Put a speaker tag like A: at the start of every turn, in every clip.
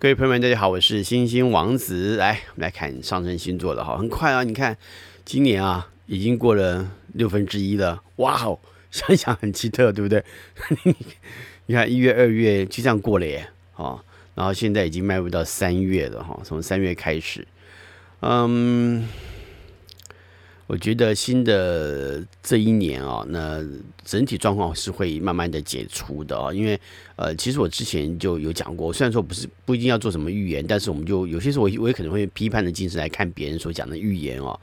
A: 各位朋友们，大家好，我是星星王子。来，我们来看上升星座的哈，很快啊，你看今年啊，已经过了六分之一了，哇哦，想想很奇特，对不对？你看一月、二月就这样过了耶，哦，然后现在已经迈入到三月了哈，从三月开始，嗯。我觉得新的这一年啊，那整体状况是会慢慢的解除的啊，因为呃，其实我之前就有讲过，虽然说不是不一定要做什么预言，但是我们就有些时候我我也可能会批判的精神来看别人所讲的预言哦。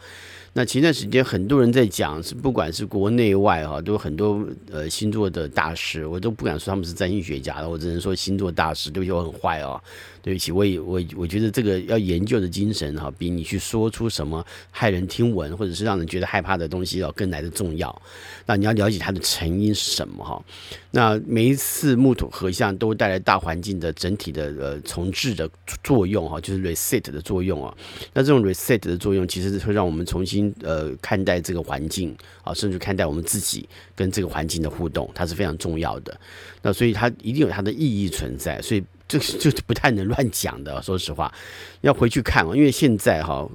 A: 那前段时间很多人在讲，是不管是国内外哈，都很多呃星座的大师，我都不敢说他们是占星学家了，我只能说星座大师。对不起，我很坏哦，对不起，我也我我觉得这个要研究的精神哈，比你去说出什么骇人听闻或者是让人觉得害怕的东西要更来的重要。那你要了解它的成因是什么哈？那每一次木土合相都带来大环境的整体的呃重置的作用哈，就是 reset 的作用啊。那这种 reset 的作用其实会让我们重新。呃，看待这个环境啊，甚至看待我们自己跟这个环境的互动，它是非常重要的。那所以它一定有它的意义存在，所以这就不太能乱讲的。说实话，要回去看，因为现在哈，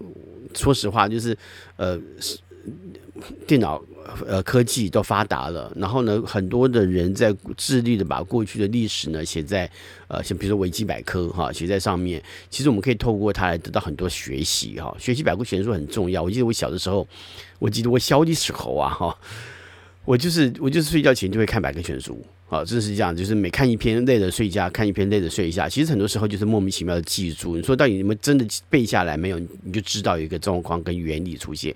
A: 说实话就是呃，电脑。呃，科技都发达了，然后呢，很多的人在致力的把过去的历史呢写在呃，像比如说维基百科哈，写在上面。其实我们可以透过它来得到很多学习哈。学习百科全书很重要。我记得我小的时候，我记得我小的时候啊哈，我就是我就是睡觉前就会看百科全书啊，真是这样，就是每看一篇累了睡觉，看一篇累了睡一下。其实很多时候就是莫名其妙的记住。你说到底你们真的背下来没有？你就知道有一个状况跟原理出现。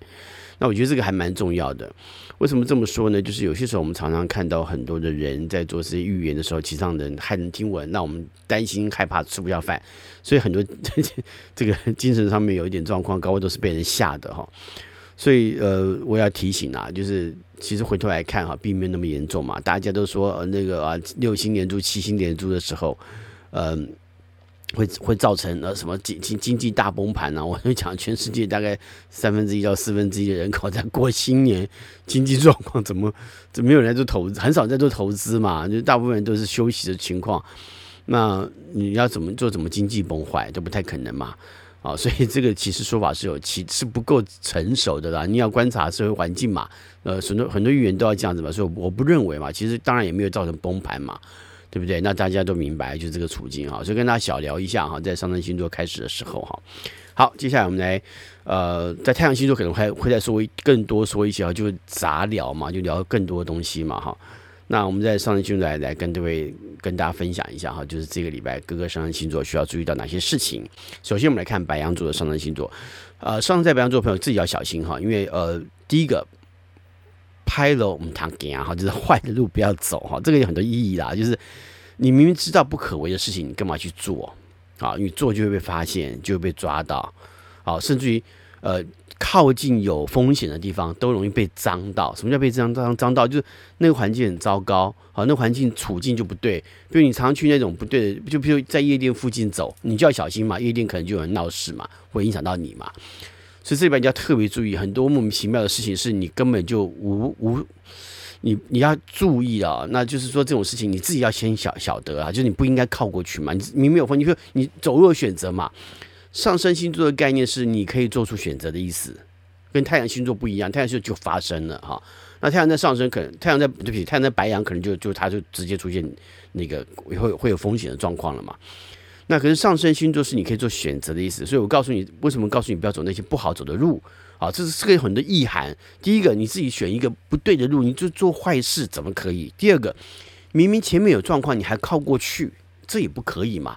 A: 那我觉得这个还蛮重要的。为什么这么说呢？就是有些时候我们常常看到很多的人在做这些预言的时候，其实让人骇人听闻，那我们担心害怕吃不下饭，所以很多 这个精神上面有一点状况，高位都是被人吓的哈。所以呃，我要提醒啊，就是其实回头来看哈，并没有那么严重嘛。大家都说呃那个啊六星连珠、七星连珠的时候，嗯、会会造成呃什么经经经济大崩盘呢、我就讲全世界大概三分之一到四分之一的人口在过新年，经济状况怎么怎么没有人在做投资，很少在做投资嘛，就大部分人都是休息的情况。那你要怎么做？怎么经济崩坏都不太可能嘛。啊，所以这个其实说法是有其是不够成熟的啦。你要观察社会环境嘛，呃，很多很多预言都要这样子嘛，所以我不认为嘛，其实当然也没有造成崩盘嘛。对不对？那大家都明白，就是这个处境哈，所以跟大家小聊一下哈，在上升星座开始的时候哈。好，接下来我们来呃，在太阳星座可能会会再说更多说一些啊，就杂聊嘛，就聊更多东西嘛哈。那我们在上升星座来来跟各位跟大家分享一下哈，就是这个礼拜各个上升星座需要注意到哪些事情。首先我们来看白羊座的上升星座，呃，上升在白羊座朋友自己要小心哈，因为呃，第一个。拍了我们堂行哈，就是坏的路不要走哈，这个有很多意义啦。就是你明明知道不可为的事情，你干嘛去做啊？你做就会被发现，就会被抓到，好，甚至于呃靠近有风险的地方都容易被脏到。什么叫被脏脏脏到？就是那个环境很糟糕，好，那环境处境就不对。比如你常常去那种不对的，就比如在夜店附近走，你就要小心嘛，夜店可能就有人闹事嘛，会影响到你嘛。所以这边你要特别注意，很多莫名其妙的事情是你根本就无无，你你要注意啊。那就是说这种事情你自己要先晓晓得啊，就是你不应该靠过去嘛。你明明有风，你说你走路有选择嘛。上升星座的概念是你可以做出选择的意思，跟太阳星座不一样。太阳星座就发生了哈。那太阳在上升，可能太阳在对不起，太阳在白羊，可能就就它就直接出现那个会会有风险的状况了嘛。那可是上升星座是你可以做选择的意思，所以我告诉你，为什么告诉你不要走那些不好走的路啊？这是这个有很多意涵。第一个，你自己选一个不对的路，你就做坏事，怎么可以？第二个，明明前面有状况，你还靠过去，这也不可以嘛。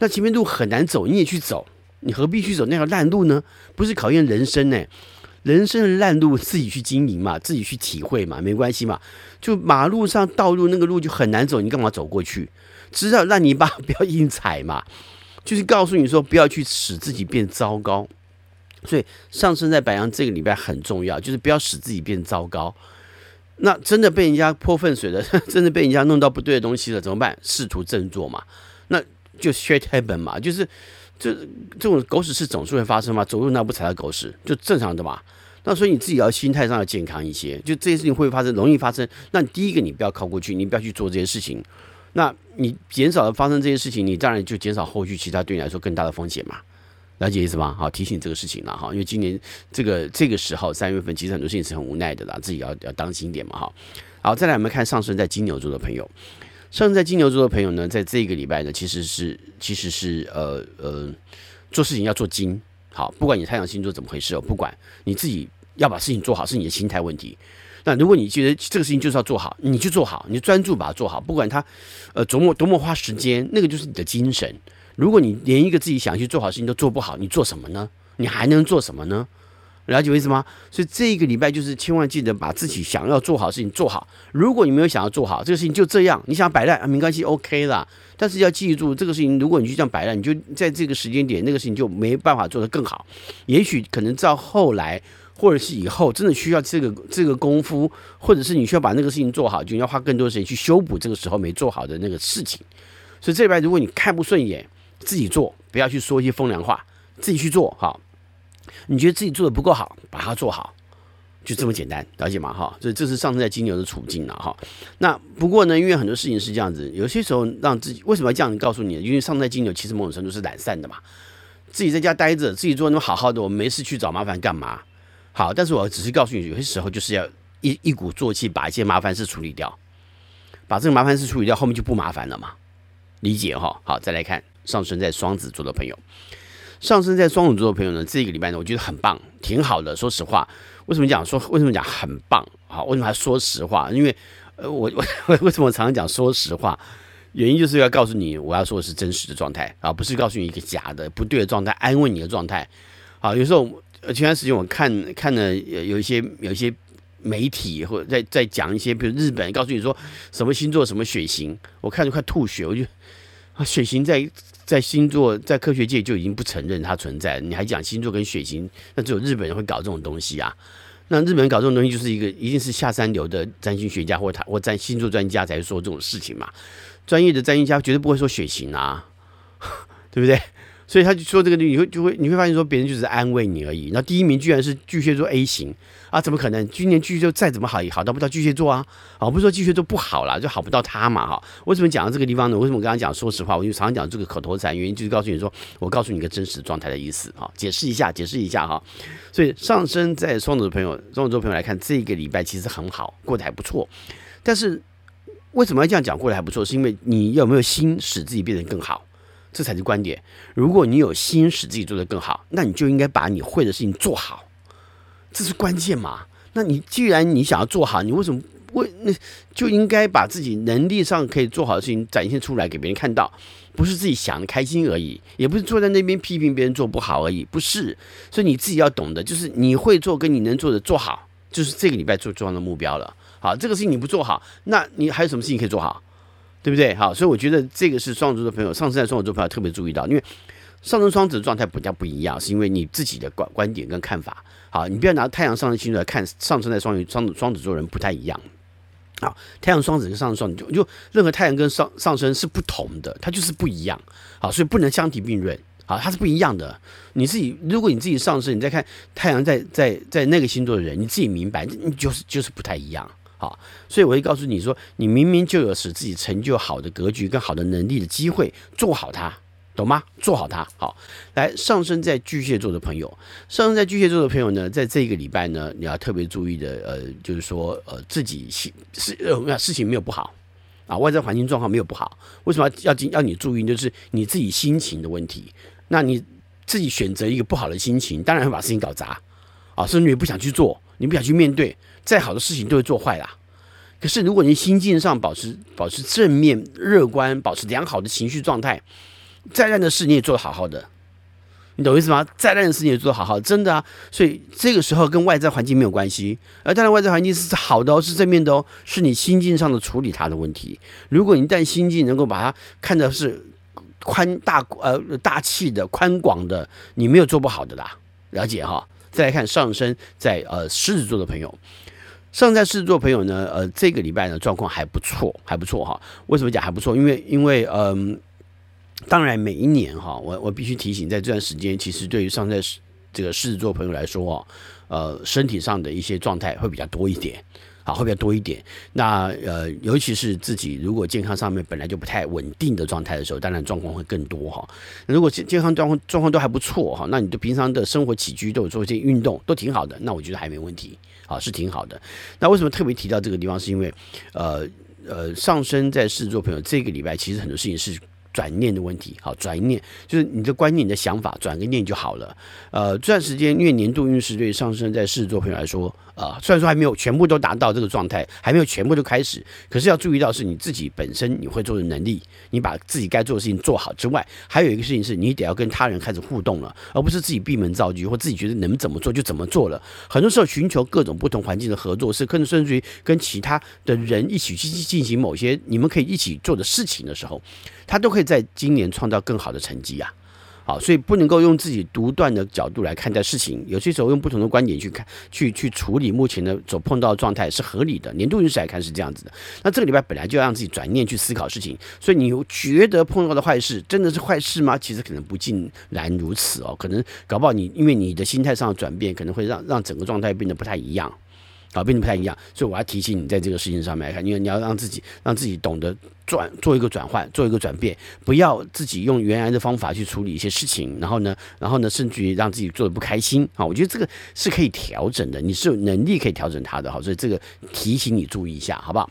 A: 那前面路很难走，你也去走，你何必去走那条烂路呢？不是考验人生呢？人生的烂路自己去经营嘛，自己去体会嘛，没关系嘛。就马路上道路那个路就很难走，你干嘛走过去？知道烂泥巴不要硬踩嘛，就是告诉你说不要去使自己变糟糕。所以上升在白羊这个礼拜很重要，就是不要使自己变糟糕。那真的被人家泼粪水了，真的被人家弄到不对的东西了，怎么办？试图振作嘛，那就 shit happen 嘛，就是这这种狗屎事总是会发生嘛，走路那不踩到狗屎就正常的嘛。那所以你自己要心态上要健康一些，就这些事情会发生，容易发生。那第一个你不要靠过去，你不要去做这些事情。那你减少了发生这些事情，你当然就减少后续其他对你来说更大的风险嘛。了解意思吗？好，提醒这个事情了哈，因为今年这个这个时候三月份，其实很多事情是很无奈的啦，自己要要当心一点嘛哈。好，再来我们看上升在金牛座的朋友，上升在金牛座的朋友呢，在这个礼拜呢，其实是其实是呃呃做事情要做精。好，不管你太阳星座怎么回事哦，不管你自己要把事情做好，是你的心态问题。那如果你觉得这个事情就是要做好，你就做好，你专注把它做好，不管它呃琢磨多么花时间，那个就是你的精神。如果你连一个自己想去做好事情都做不好，你做什么呢？你还能做什么呢？了解我意思吗？所以这一个礼拜就是千万记得把自己想要做好事情做好。如果你没有想要做好这个事情，就这样，你想摆烂啊，没关系，OK 啦。但是要记住，这个事情如果你就这样摆烂，你就在这个时间点，那个事情就没办法做得更好。也许可能到后来，或者是以后，真的需要这个这个功夫，或者是你需要把那个事情做好，就要花更多时间去修补这个时候没做好的那个事情。所以这边如果你看不顺眼，自己做，不要去说一些风凉话，自己去做哈。你觉得自己做的不够好，把它做好，就这么简单，了解吗？哈，所以这是上升在金牛的处境了哈。那不过呢，因为很多事情是这样子，有些时候让自己为什么要这样告诉你？因为上升在金牛其实某种程度是懒散的嘛，自己在家待着，自己做那么好好的，我没事去找麻烦干嘛？好，但是我只是告诉你，有些时候就是要一一鼓作气把一些麻烦事处理掉，把这个麻烦事处理掉，后面就不麻烦了嘛。理解哈？好，再来看。上升在双子座的朋友，上升在双子座的朋友呢，这个礼拜呢，我觉得很棒，挺好的。说实话，为什么讲说为什么讲很棒啊？为什么还说实话？因为呃，我我为什么常常讲说实话？原因就是要告诉你，我要说的是真实的状态啊，不是告诉你一个假的、不对的状态，安慰你的状态。好，有时候前段时间我看看了有一些有一些媒体或在在讲一些，比如日本告诉你说什么星座什么血型，我看着快吐血，我就啊。血型在在星座在科学界就已经不承认它存在，你还讲星座跟血型？那只有日本人会搞这种东西啊！那日本人搞这种东西，就是一个一定是下三流的占星学家或他或占星座专家才会说这种事情嘛。专业的占星家绝对不会说血型啊，对不对？所以他就说这个，你会就会你会发现说别人就是安慰你而已。那第一名居然是巨蟹座 A 型啊，怎么可能？今年巨蟹座再怎么好也好到不到巨蟹座啊！啊，不是说巨蟹座不好啦，就好不到他嘛哈。为什么讲到这个地方呢？为什么我刚刚讲说实话？我就常常讲这个口头禅，原因就是告诉你说，我告诉你一个真实状态的意思哈，解释一下，解释一下哈。所以上升在双子的朋友，双子座朋友来看，这个礼拜其实很好，过得还不错。但是为什么要这样讲过得还不错？是因为你有没有心使自己变得更好？这才是关键。如果你有心使自己做得更好，那你就应该把你会的事情做好，这是关键嘛。那你既然你想要做好，你为什么为那就应该把自己能力上可以做好的事情展现出来给别人看到，不是自己想的开心而已，也不是坐在那边批评别人做不好而已，不是。所以你自己要懂得，就是你会做跟你能做的做好，就是这个礼拜最重要的目标了。好，这个事情你不做好，那你还有什么事情可以做好？对不对？好，所以我觉得这个是双子座的朋友，上升在双子座朋友特别注意到，因为上升双子的状态比较不一样，是因为你自己的观观点跟看法。好，你不要拿太阳上升星座来看上升在双鱼双子双子座人不太一样。好，太阳双子跟上升双子就就任何太阳跟上上升是不同的，它就是不一样。好，所以不能相提并论。好，它是不一样的。你自己如果你自己上升，你再看太阳在在在那个星座的人，你自己明白，你就是就是不太一样。好，所以我会告诉你说，你明明就有使自己成就好的格局跟好的能力的机会，做好它，懂吗？做好它。好，来上升在巨蟹座的朋友，上升在巨蟹座的朋友呢，在这个礼拜呢，你要特别注意的，呃，就是说，呃，自己事事呃事情没有不好啊，外在环境状况没有不好，为什么要要要你注意？就是你自己心情的问题。那你自己选择一个不好的心情，当然会把事情搞砸啊，甚至你不想去做，你不想去面对。再好的事情都会做坏啦。可是如果你心境上保持保持正面乐观，保持良好的情绪状态，再烂的事你也做得好好的，你懂我意思吗？再烂的事你也做得好好的，真的啊。所以这个时候跟外在环境没有关系，而当然外在环境是好的哦，是正面的哦，是你心境上的处理它的问题。如果你一旦心境能够把它看的是宽大呃大气的宽广的，你没有做不好的啦，了解哈。再来看上升在呃狮子座的朋友。上在狮子座朋友呢，呃，这个礼拜呢状况还不错，还不错哈。为什么讲还不错？因为因为嗯、当然每一年哈，我我必须提醒，在这段时间，其实对于上在这个狮子座朋友来说哦，呃，身体上的一些状态会比较多一点。会比较多一点。那呃，尤其是自己如果健康上面本来就不太稳定的状态的时候，当然状况会更多哈。如果健健康状况状况都还不错哈，那你的平常的生活起居都有做一些运动，都挺好的，那我觉得还没问题，好，是挺好的。那为什么特别提到这个地方？是因为呃呃，上升在狮子座朋友这个礼拜其实很多事情是。转念的问题，好，转念就是你的观念、你的想法，转个念就好了。呃，这段时间因为年度运势对上升在狮子座朋友来说。啊，虽然说还没有全部都达到这个状态，还没有全部都开始，可是要注意到是你自己本身你会做的能力，你把自己该做的事情做好之外，还有一个事情是你得要跟他人开始互动了，而不是自己闭门造车或自己觉得能怎么做就怎么做了。很多时候寻求各种不同环境的合作，是更甚至于跟其他的人一起去进行某些你们可以一起做的事情的时候，他都可以会在今年创造更好的成绩啊。好，所以不能够用自己独断的角度来看待事情，有些时候用不同的观点去看、去去处理目前的所碰到的状态是合理的。年度运势来看是这样子的。那这个礼拜本来就要让自己转念去思考事情，所以你觉得碰到的坏事真的是坏事吗？其实可能不尽然如此哦，可能搞不好你因为你的心态上的转变，可能会让让整个状态变得不太一样。啊，变得不太一样，所以我要提醒你，在这个事情上面来看，因为你要让自己让自己懂得转，做一个转换，做一个转变，不要自己用原来的方法去处理一些事情，然后呢，然后呢，甚至于让自己做的不开心啊。我觉得这个是可以调整的，你是有能力可以调整它的，好，所以这个提醒你注意一下，好不好？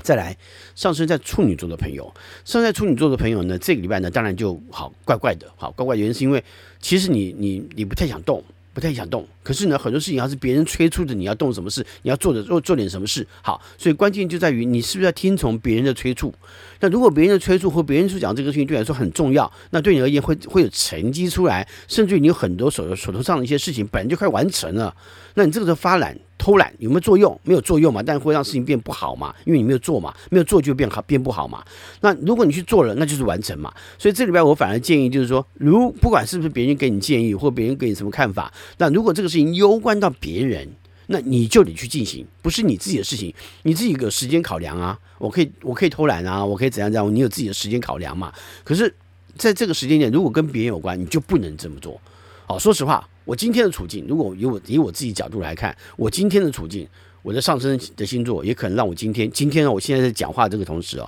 A: 再来，上升在处女座的朋友，上升在处女座的朋友呢，这个礼拜呢，当然就好怪怪的，好怪怪原因是因为其实你你你不太想动。不太想动，可是呢，很多事情要是别人催促着你要动什么事，你要做的做做点什么事。好，所以关键就在于你是不是要听从别人的催促。那如果别人的催促和别人所讲这个事情对你来说很重要，那对你而言会会有成绩出来，甚至于你有很多手手头上的一些事情本来就快完成了，那你这个时候发懒。偷懒有没有作用？没有作用嘛，但是会让事情变不好嘛，因为你没有做嘛，没有做就变好变不好嘛。那如果你去做了，那就是完成嘛。所以这里边我反而建议就是说，如不管是不是别人给你建议，或别人给你什么看法，那如果这个事情攸关到别人，那你就得去进行，不是你自己的事情，你自己有时间考量啊。我可以我可以偷懒啊，我可以怎样怎样，你有自己的时间考量嘛。可是在这个时间点，如果跟别人有关，你就不能这么做。好，说实话。我今天的处境，如果以我以我自己角度来看，我今天的处境，我的上升的星座也可能让我今天今天呢我现在在讲话这个同时哦，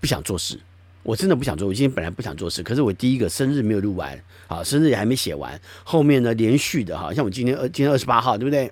A: 不想做事，我真的不想做。我今天本来不想做事，可是我第一个生日没有录完，啊，生日也还没写完，后面呢连续的哈，像我今天二今天二十八号，对不对？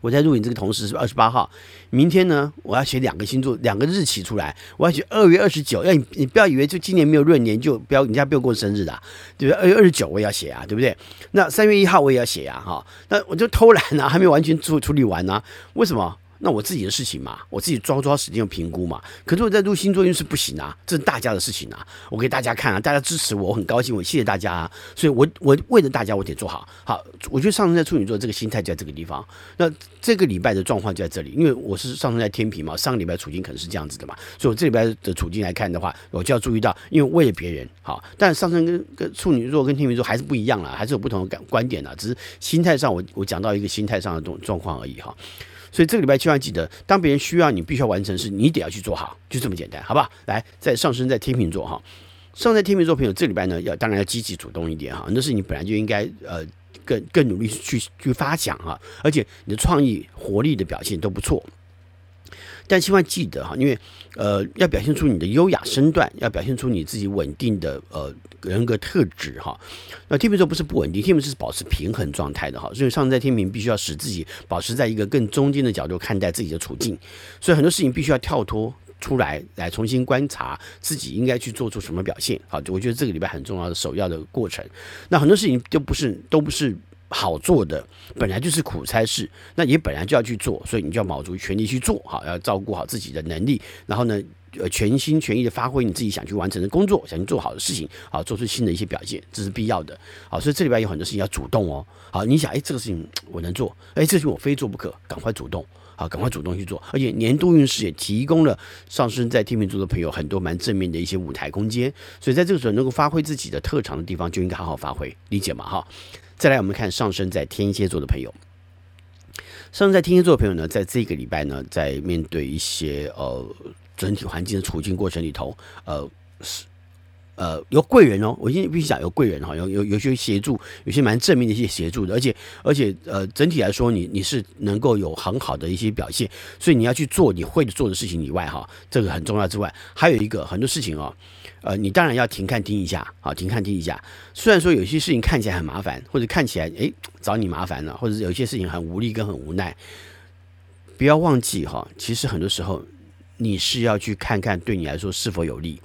A: 我在录影这个同时是二十八号，明天呢，我要写两个星座两个日期出来，我要写二月二十九。要你你不要以为就今年没有闰年就不要人家不要过生日的，对不对？二月二十九我也要写啊，对不对？那三月一号我也要写啊，哈，那我就偷懒啊，还没有完全处处理完呢，为什么？那我自己的事情嘛，我自己抓抓时间评估嘛。可是我在录星座运势不行啊，这是大家的事情啊。我给大家看啊，大家支持我，我很高兴，我谢谢大家啊。所以我我为了大家，我得做好。好，我觉得上升在处女座这个心态就在这个地方。那这个礼拜的状况就在这里，因为我是上升在天秤嘛，上个礼拜处境可能是这样子的嘛。所以我这礼拜的处境来看的话，我就要注意到，因为为了别人好，但上升跟跟处女座跟天秤座还是不一样了，还是有不同的感观点的，只是心态上我我讲到一个心态上的状状况而已哈。所以这个礼拜千万记得，当别人需要你，必须要完成事，你得要去做好，就这么简单，好不好？来，在上升在天秤座哈，上升在天秤座朋友，这个礼拜呢要当然要积极主动一点哈，那是你本来就应该呃更更努力去去发想哈，而且你的创意活力的表现都不错。但千万记得哈，因为呃，要表现出你的优雅身段，要表现出你自己稳定的呃人格特质哈。那天秤座不是不稳定，天秤是保持平衡状态的哈。所以上在天秤必须要使自己保持在一个更中间的角度看待自己的处境，所以很多事情必须要跳脱出来，来重新观察自己应该去做出什么表现。好，我觉得这个礼拜很重要的首要的过程。那很多事情都不是都不是。好做的本来就是苦差事，那也本来就要去做，所以你就要卯足全力去做好，要照顾好自己的能力，然后呢，呃，全心全意的发挥你自己想去完成的工作，想去做好的事情，好，做出新的一些表现，这是必要的。好，所以这里边有很多事情要主动哦。好，你想，哎，这个事情我能做，哎，这个事情我非做不可，赶快主动，好，赶快主动去做。而且年度运势也提供了上升在天秤座的朋友很多蛮正面的一些舞台空间，所以在这个时候能够发挥自己的特长的地方，就应该好好发挥，理解吗？哈。再来，我们看上升在天蝎座的朋友。上升在天蝎座的朋友呢，在这个礼拜呢，在面对一些呃整体环境的处境过程里头，呃，是呃，有贵人哦，我今天必须讲有贵人哈，有有有些协助，有些蛮正面的一些协助的，而且而且呃，整体来说你，你是能够有很好的一些表现，所以你要去做你会做的事情以外哈，这个很重要之外，还有一个很多事情哦，呃，你当然要停看听一下，好，停看听一下。虽然说有些事情看起来很麻烦，或者看起来诶找你麻烦了，或者有些事情很无力跟很无奈，不要忘记哈，其实很多时候你是要去看看对你来说是否有利。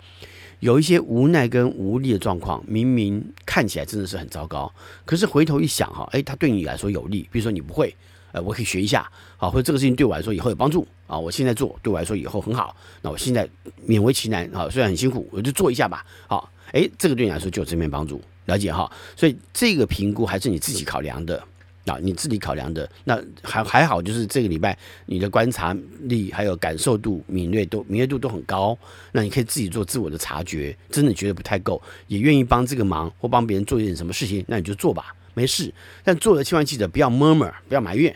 A: 有一些无奈跟无力的状况，明明看起来真的是很糟糕，可是回头一想哈，诶，它对你来说有利。比如说你不会，呃，我可以学一下，好，或者这个事情对我来说以后有帮助啊，我现在做对我来说以后很好，那我现在勉为其难啊，虽然很辛苦，我就做一下吧，好，诶，这个对你来说就有正面帮助，了解哈，所以这个评估还是你自己考量的。啊，你自己考量的那还还好，就是这个礼拜你的观察力还有感受度敏锐都敏锐度都很高，那你可以自己做自我的察觉，真的觉得不太够，也愿意帮这个忙或帮别人做一点什么事情，那你就做吧，没事。但做了千万记得不要 murmur，不要埋怨，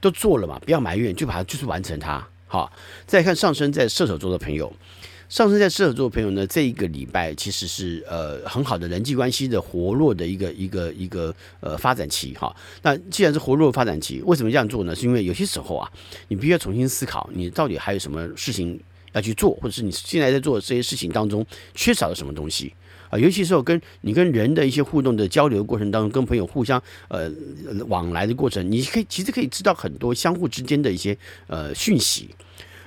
A: 都做了嘛，不要埋怨，就把它就是完成它。好，再看上升在射手座的朋友。上升在射手座的朋友呢，这一个礼拜其实是呃很好的人际关系的活络的一个一个一个呃发展期哈。那既然是活络发展期，为什么这样做呢？是因为有些时候啊，你必须要重新思考，你到底还有什么事情要去做，或者是你现在在做这些事情当中缺少了什么东西啊？尤其是跟你跟人的一些互动的交流过程当中，跟朋友互相呃往来的过程，你可以其实可以知道很多相互之间的一些呃讯息。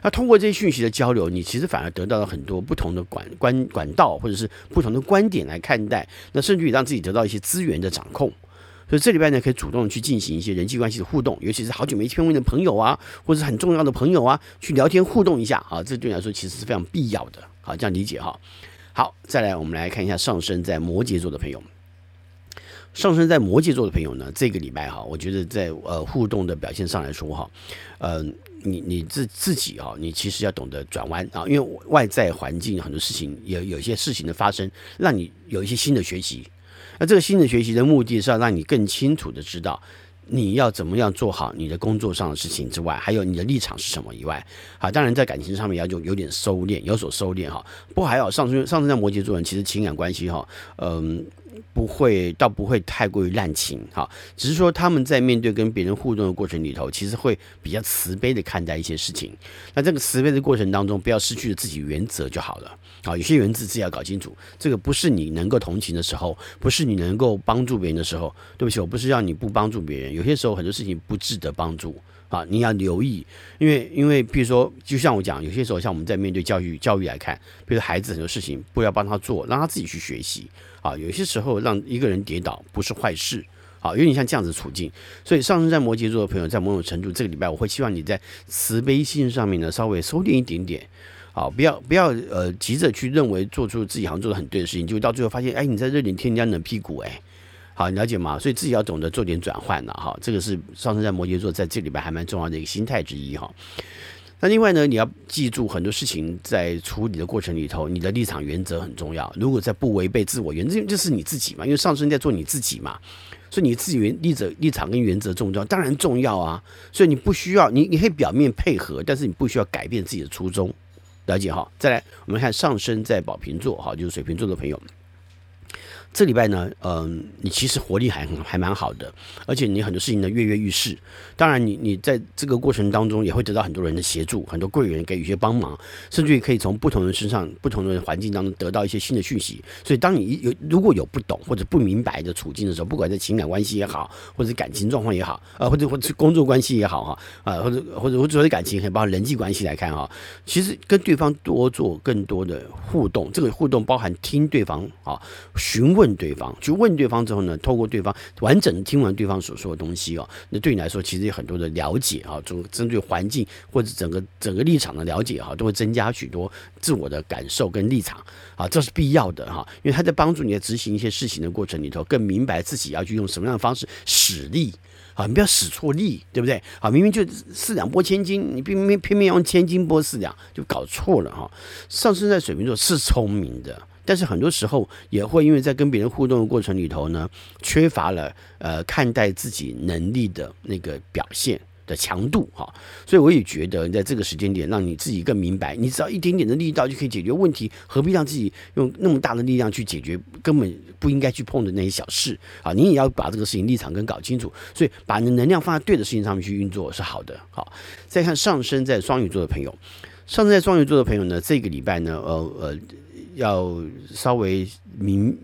A: 那通过这些讯息的交流，你其实反而得到了很多不同的管管管道，或者是不同的观点来看待。那甚至于让自己得到一些资源的掌控。所以这礼拜呢，可以主动去进行一些人际关系的互动，尤其是好久没见面的朋友啊，或者是很重要的朋友啊，去聊天互动一下啊，这对你来说其实是非常必要的。好，这样理解哈。好，再来我们来看一下上升在摩羯座的朋友。上升在摩羯座的朋友呢，这个礼拜哈，我觉得在呃互动的表现上来说哈，嗯、你你自自己哈，你其实要懂得转弯啊，因为外在环境很多事情有有一些事情的发生，让你有一些新的学习。那这个新的学习的目的是要让你更清楚的知道你要怎么样做好你的工作上的事情之外，还有你的立场是什么以外，好，当然在感情上面要就有点收敛，有所收敛哈。不过还好，上升上升在摩羯座人其实情感关系哈，嗯。不会，倒不会太过于滥情哈，只是说他们在面对跟别人互动的过程里头，其实会比较慈悲的看待一些事情。那这个慈悲的过程当中，不要失去了自己原则就好了啊。有些原则自己要搞清楚，这个不是你能够同情的时候，不是你能够帮助别人的时候。对不起，我不是让你不帮助别人，有些时候很多事情不值得帮助啊，你要留意，因为因为比如说，就像我讲，有些时候像我们在面对教育教育来看，比如孩子很多事情不要帮他做，让他自己去学习。啊，有些时候让一个人跌倒不是坏事，好，有点像这样子处境。所以上升在摩羯座的朋友，在某种程度，这个礼拜我会希望你在慈悲心上面呢稍微收敛一点点，好，不要不要呃急着去认为做出自己好像做的很对的事情，就到最后发现，哎，你在这里添加冷屁股，哎，好，你了解吗？所以自己要懂得做点转换了哈，这个是上升在摩羯座在这礼拜还蛮重要的一个心态之一哈。那另外呢，你要记住很多事情在处理的过程里头，你的立场原则很重要。如果在不违背自我原则，就是你自己嘛，因为上升在做你自己嘛，所以你自己原立者立场跟原则重要，当然重要啊。所以你不需要你，你可以表面配合，但是你不需要改变自己的初衷，了解哈。再来，我们看上升在宝瓶座哈，就是水瓶座的朋友。这礼拜呢，嗯，你其实活力还还蛮好的，而且你很多事情呢跃跃欲试。当然你，你在这个过程当中也会得到很多人的协助，很多贵人给予一些帮忙，甚至于可以从不同人身上、不同的环境当中得到一些新的讯息。所以，当你有如果有不懂或者不明白的处境的时候，不管在情感关系也好，或者感情状况也好，呃，或者或者工作关系也好，哈，啊，或者或者或者感情，还包括人际关系来看哈，其实跟对方多做更多的互动，这个互动包含听对方啊，询问。问对方，去问对方之后呢，透过对方完整听完对方所说的东西哦，那对你来说其实有很多的了解啊，从针对环境或者整个整个立场的了解哈，都会增加许多自我的感受跟立场啊，这是必要的哈，因为他在帮助你在执行一些事情的过程里头，更明白自己要去用什么样的方式使力啊，你不要使错力，对不对？啊，明明就四两拨千斤，你偏偏偏偏用千斤拨四两，就搞错了哈。上升在水瓶座是聪明的。但是很多时候也会因为在跟别人互动的过程里头呢，缺乏了呃看待自己能力的那个表现，的强度哈。所以我也觉得，在这个时间点，让你自己更明白，你只要一点点的力道就可以解决问题，何必让自己用那么大的力量去解决根本不应该去碰的那些小事啊？你也要把这个事情立场跟搞清楚。所以把你的能量放在对的事情上面去运作是好的。好，再看上升在双鱼座的朋友，上升在双鱼座的朋友呢，这个礼拜呢，呃呃。要稍微明，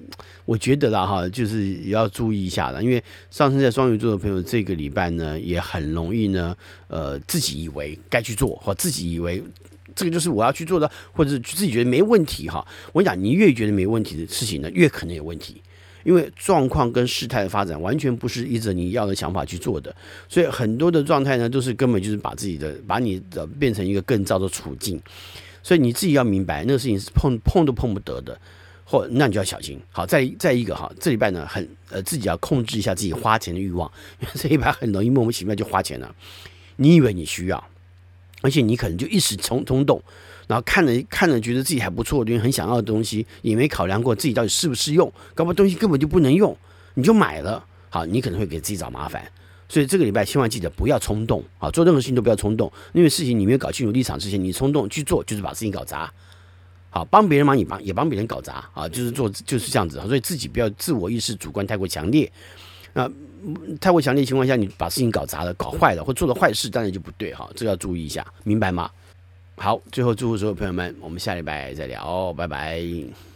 A: 我觉得啦哈，就是也要注意一下了，因为上升在双鱼座的朋友，这个礼拜呢也很容易呢，呃，自己以为该去做，或自己以为这个就是我要去做的，或者是自己觉得没问题哈。我跟你讲，你越觉得没问题的事情呢，越可能有问题，因为状况跟事态的发展完全不是依着你要的想法去做的，所以很多的状态呢，都是根本就是把自己的把你的变成一个更糟的处境。所以你自己要明白，那个事情是碰碰都碰不得的，或那你就要小心。好，再再一个哈，这礼拜呢很呃，自己要控制一下自己花钱的欲望，因 为这礼拜很容易莫名其妙就花钱了。你以为你需要，而且你可能就一时冲冲动，然后看了看了觉得自己还不错，因为很想要的东西，也没考量过自己到底适不适用，搞不好东西根本就不能用，你就买了。好，你可能会给自己找麻烦。所以这个礼拜千万记得不要冲动啊！做任何事情都不要冲动，因为事情你没有搞清楚立场之前，你冲动去做就是把事情搞砸。好，帮别人忙你帮也帮别人搞砸啊！就是做就是这样子啊。所以自己不要自我意识主观太过强烈啊，太过强烈情况下，你把事情搞砸了、搞坏了或做了坏事，当然就不对哈。这个要注意一下，明白吗？好，最后祝福所有朋友们，我们下礼拜再聊，拜拜。